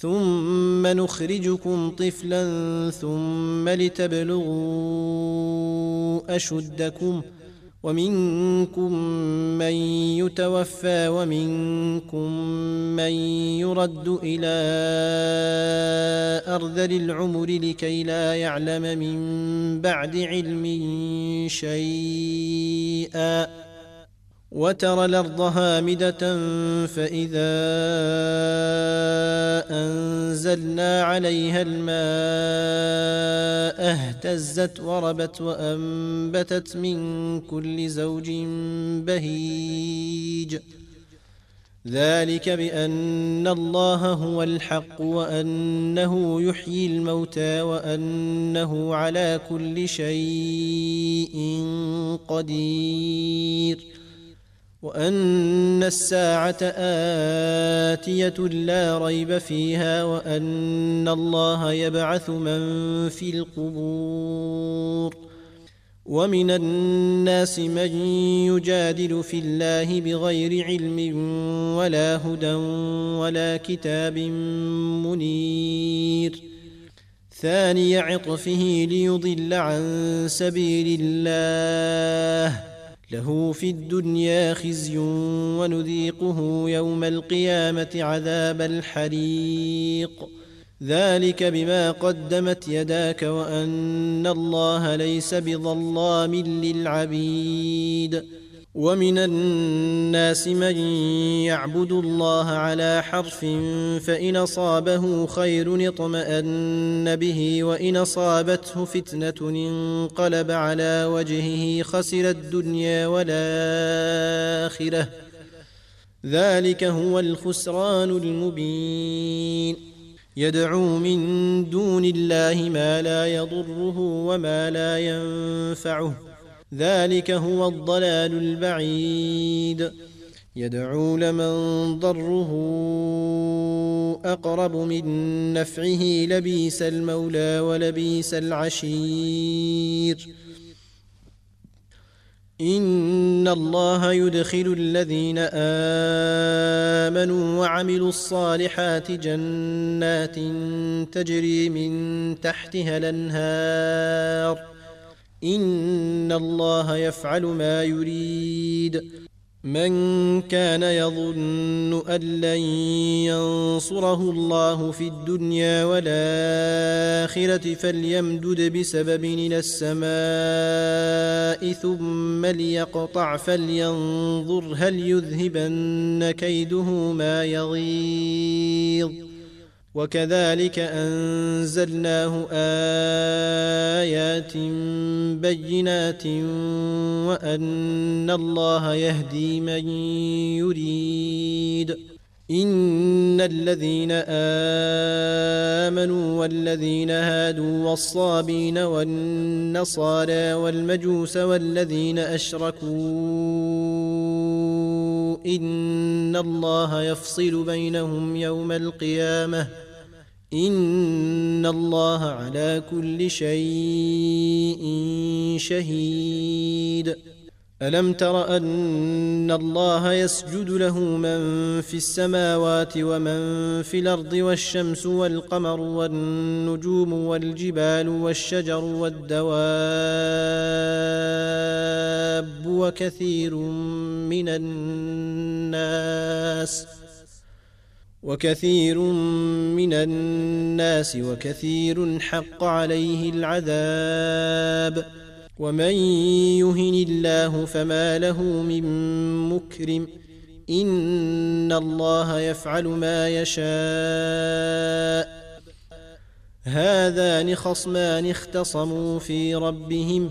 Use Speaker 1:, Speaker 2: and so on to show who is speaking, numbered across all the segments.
Speaker 1: ثم نخرجكم طفلا ثم لتبلغوا أشدكم ومنكم من يتوفى ومنكم من يرد إلى أرذل العمر لكي لا يعلم من بعد علم شيئا. وترى الأرض هامدة فإذا أنزلنا عليها الماء اهتزت وربت وأنبتت من كل زوج بهيج. ذلك بأن الله هو الحق وأنه يحيي الموتى وأنه على كل شيء قدير. وأن الساعة آتية لا ريب فيها وأن الله يبعث من في القبور ومن الناس من يجادل في الله بغير علم ولا هدى ولا كتاب منير ثاني عطفه ليضل عن سبيل الله له في الدنيا خزي ونذيقه يوم القيامة عذاب الحريق. ذلك بما قدمت يداك وأن الله ليس بظلام للعبيد. ومن الناس من يعبد الله على حرف فإن اصابه خير اطمأن به وإن اصابته فتنة انقلب على وجهه خسر الدنيا والآخرة. ذلك هو الخسران المبين. يدعو من دون الله ما لا يضره وما لا ينفعه. ذلك هو الضلال البعيد. يدعو لمن ضره أقرب من نفعه لبيس المولى ولبيس العشير. إن الله يدخل الذين آمنوا وعملوا الصالحات جنات تجري من تحتها الأنهار. ان الله يفعل ما يريد. من كان يظن ان لن ينصره الله في الدنيا والاخره فليمدد بسبب إلى السماء ثم ليقطع فلينظر هل يذهبن كيده ما يغيظ. وكذلك أنزلناه آيات بينات وأن الله يهدي من يريد. إن الذين آمنوا والذين هادوا والصابين والنصارى والمجوس والذين أشركوا إن الله يفصل بينهم يوم القيامة إن الله على كل شيء شهيد ألم تر أن الله يسجد له من في السماوات ومن في الأرض والشمس والقمر والنجوم والجبال والشجر والدواب وكثير من الناس وكثير من الناس وكثير حق عليه العذاب ومن يهن الله فما له من مكرم إن الله يفعل ما يشاء. هذان خصمان اختصموا في ربهم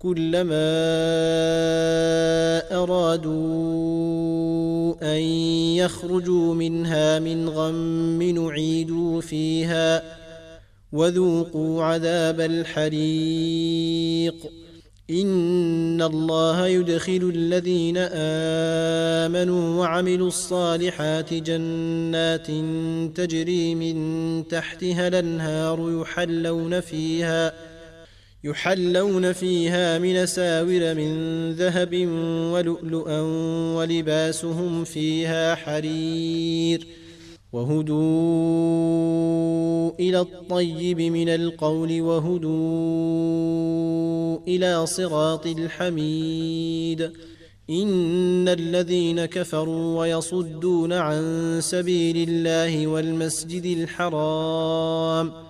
Speaker 1: كلما أرادوا أن يخرجوا منها من غم نعيدوا فيها وذوقوا عذاب الحريق. إن الله يدخل الذين آمنوا وعملوا الصالحات جنات تجري من تحتها الأنهار يحلون فيها يحلون فيها من ساور من ذهب ولؤلؤا ولباسهم فيها حرير وهدوا إلى الطيب من القول وهدوا إلى صراط الحميد إن الذين كفروا ويصدون عن سبيل الله والمسجد الحرام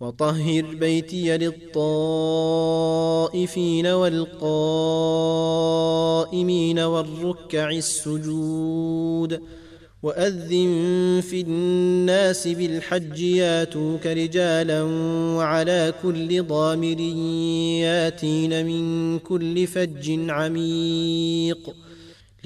Speaker 1: وطهر بيتي للطائفين والقائمين والركع السجود وأذن في الناس بالحج ياتوك رجالا وعلى كل ضامر ياتين من كل فج عميق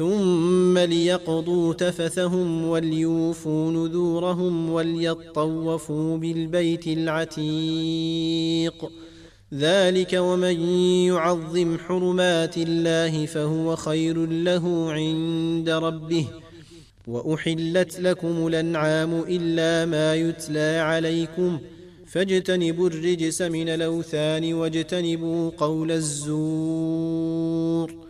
Speaker 1: ثم ليقضوا تفثهم وليوفوا نذورهم وليطوفوا بالبيت العتيق. ذلك ومن يعظم حرمات الله فهو خير له عند ربه. وأحلت لكم الأنعام إلا ما يتلى عليكم. فاجتنبوا الرجس من الأوثان واجتنبوا قول الزور.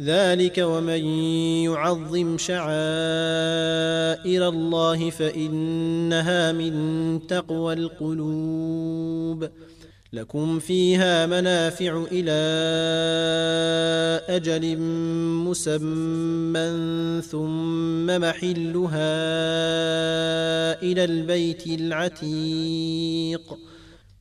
Speaker 1: ذلك ومن يعظم شعائر الله فإنها من تقوى القلوب. لكم فيها منافع إلى أجل مسمى ثم محلها إلى البيت العتيق.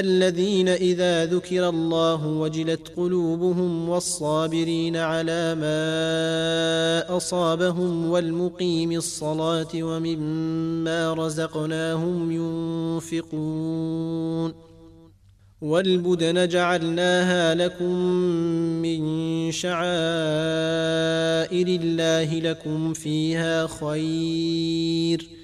Speaker 1: الذين إذا ذكر الله وجلت قلوبهم والصابرين على ما أصابهم والمقيم الصلاة ومما رزقناهم ينفقون والبدن جعلناها لكم من شعائر الله لكم فيها خير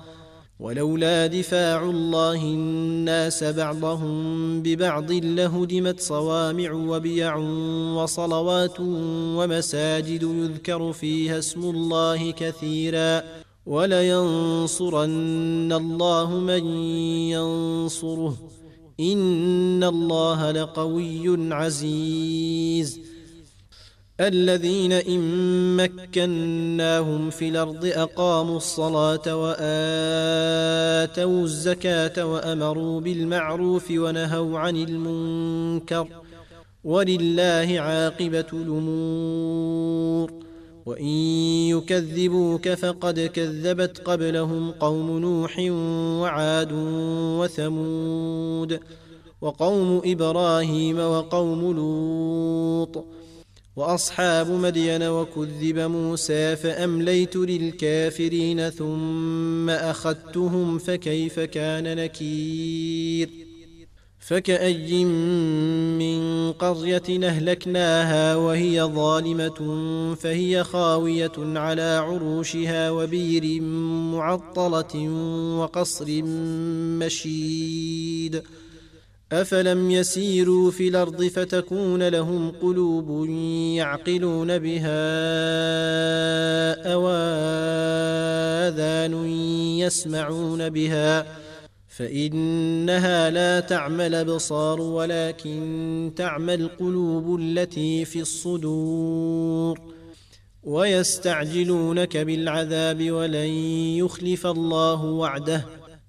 Speaker 1: ولولا دفاع الله الناس بعضهم ببعض لهدمت صوامع وبيع وصلوات ومساجد يذكر فيها اسم الله كثيرا ولينصرن الله من ينصره إن الله لقوي عزيز الذين إن مكناهم في الأرض أقاموا الصلاة وآتوا الزكاة وأمروا بالمعروف ونهوا عن المنكر ولله عاقبة الأمور. وإن يكذبوك فقد كذبت قبلهم قوم نوح وعاد وثمود وقوم إبراهيم وقوم لوط وأصحاب مدين وكذب موسى فأمليت للكافرين ثم أخذتهم فكيف كان نكير؟ فكأي من قرية أهلكناها وهي ظالمة فهي خاوية على عروشها وبير معطلة وقصر مشيد. افلم يسيروا في الأرض فتكون لهم قلوب يعقلون بها أو اذان يسمعون بها فانها لا تعمى الابصار ولكن تعمى القلوب التي في الصدور ويستعجلونك بالعذاب ولن يخلف الله وعده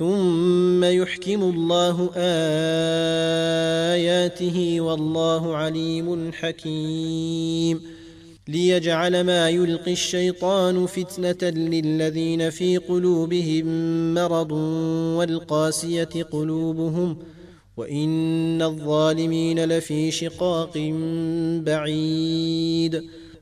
Speaker 1: ثم يحكم الله آياته والله عليم حكيم. ليجعل ما يلقي الشيطان فتنة للذين في قلوبهم مرض والقاسية قلوبهم وإن الظالمين لفي شقاق بعيد.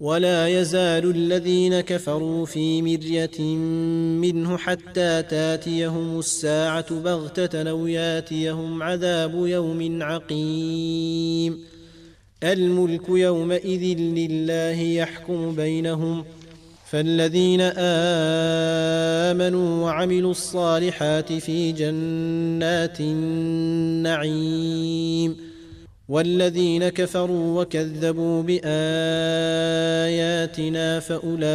Speaker 1: ولا يزال الذين كفروا في مرية منه حتى تاتيهم الساعة بغتة أو ياتيهم عذاب يوم عقيم. الملك يومئذ لله يحكم بينهم. فالذين آمنوا وعملوا الصالحات في جنات النعيم. والذين كفروا وكذبوا بآياتنا فأولئك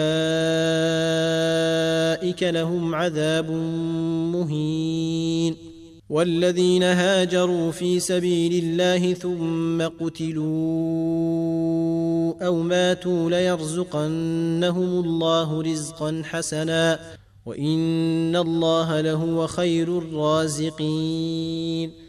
Speaker 1: لهم عذاب مهين. والذين هاجروا في سبيل الله ثم قتلوا أو ماتوا ليرزقنهم الله رزقا حسنا. وإن الله لهو خير الرازقين.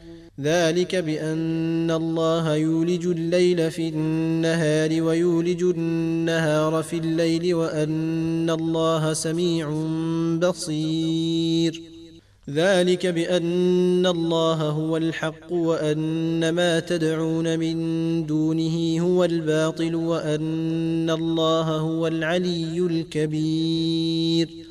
Speaker 1: ذلك بأن الله يولج الليل في النهار ويولج النهار في الليل وأن الله سميع بصير. ذلك بأن الله هو الحق وأن ما تدعون من دونه هو الباطل وأن الله هو العلي الكبير.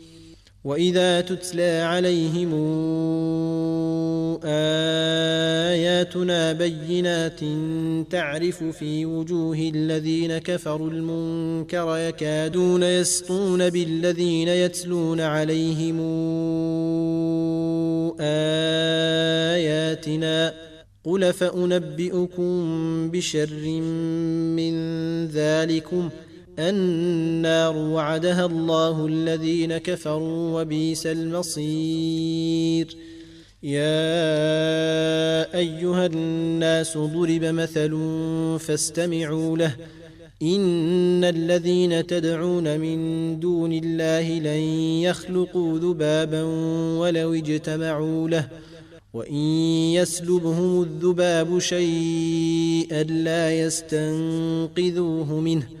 Speaker 1: واذا تتلى عليهم اياتنا بينات تعرف في وجوه الذين كفروا المنكر يكادون يسطون بالذين يتلون عليهم اياتنا قل فانبئكم بشر من ذلكم النار وعدها الله الذين كفروا وبئس المصير. يا أيها الناس ضرب مثل فاستمعوا له. إن الذين تدعون من دون الله لن يخلقوا ذبابا ولو اجتمعوا له. وإن يسلبهم الذباب شيئا لا يستنقذوه منه.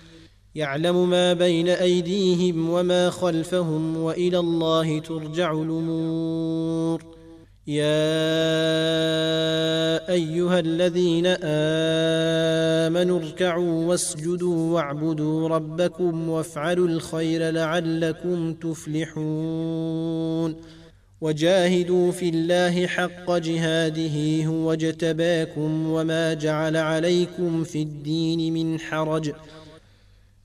Speaker 1: يعلم ما بين أيديهم وما خلفهم وإلى الله ترجع الأمور. يا أيها الذين آمنوا اركعوا واسجدوا واعبدوا ربكم وافعلوا الخير لعلكم تفلحون. وجاهدوا في الله حق جهاده هو اجتباكم وما جعل عليكم في الدين من حرج.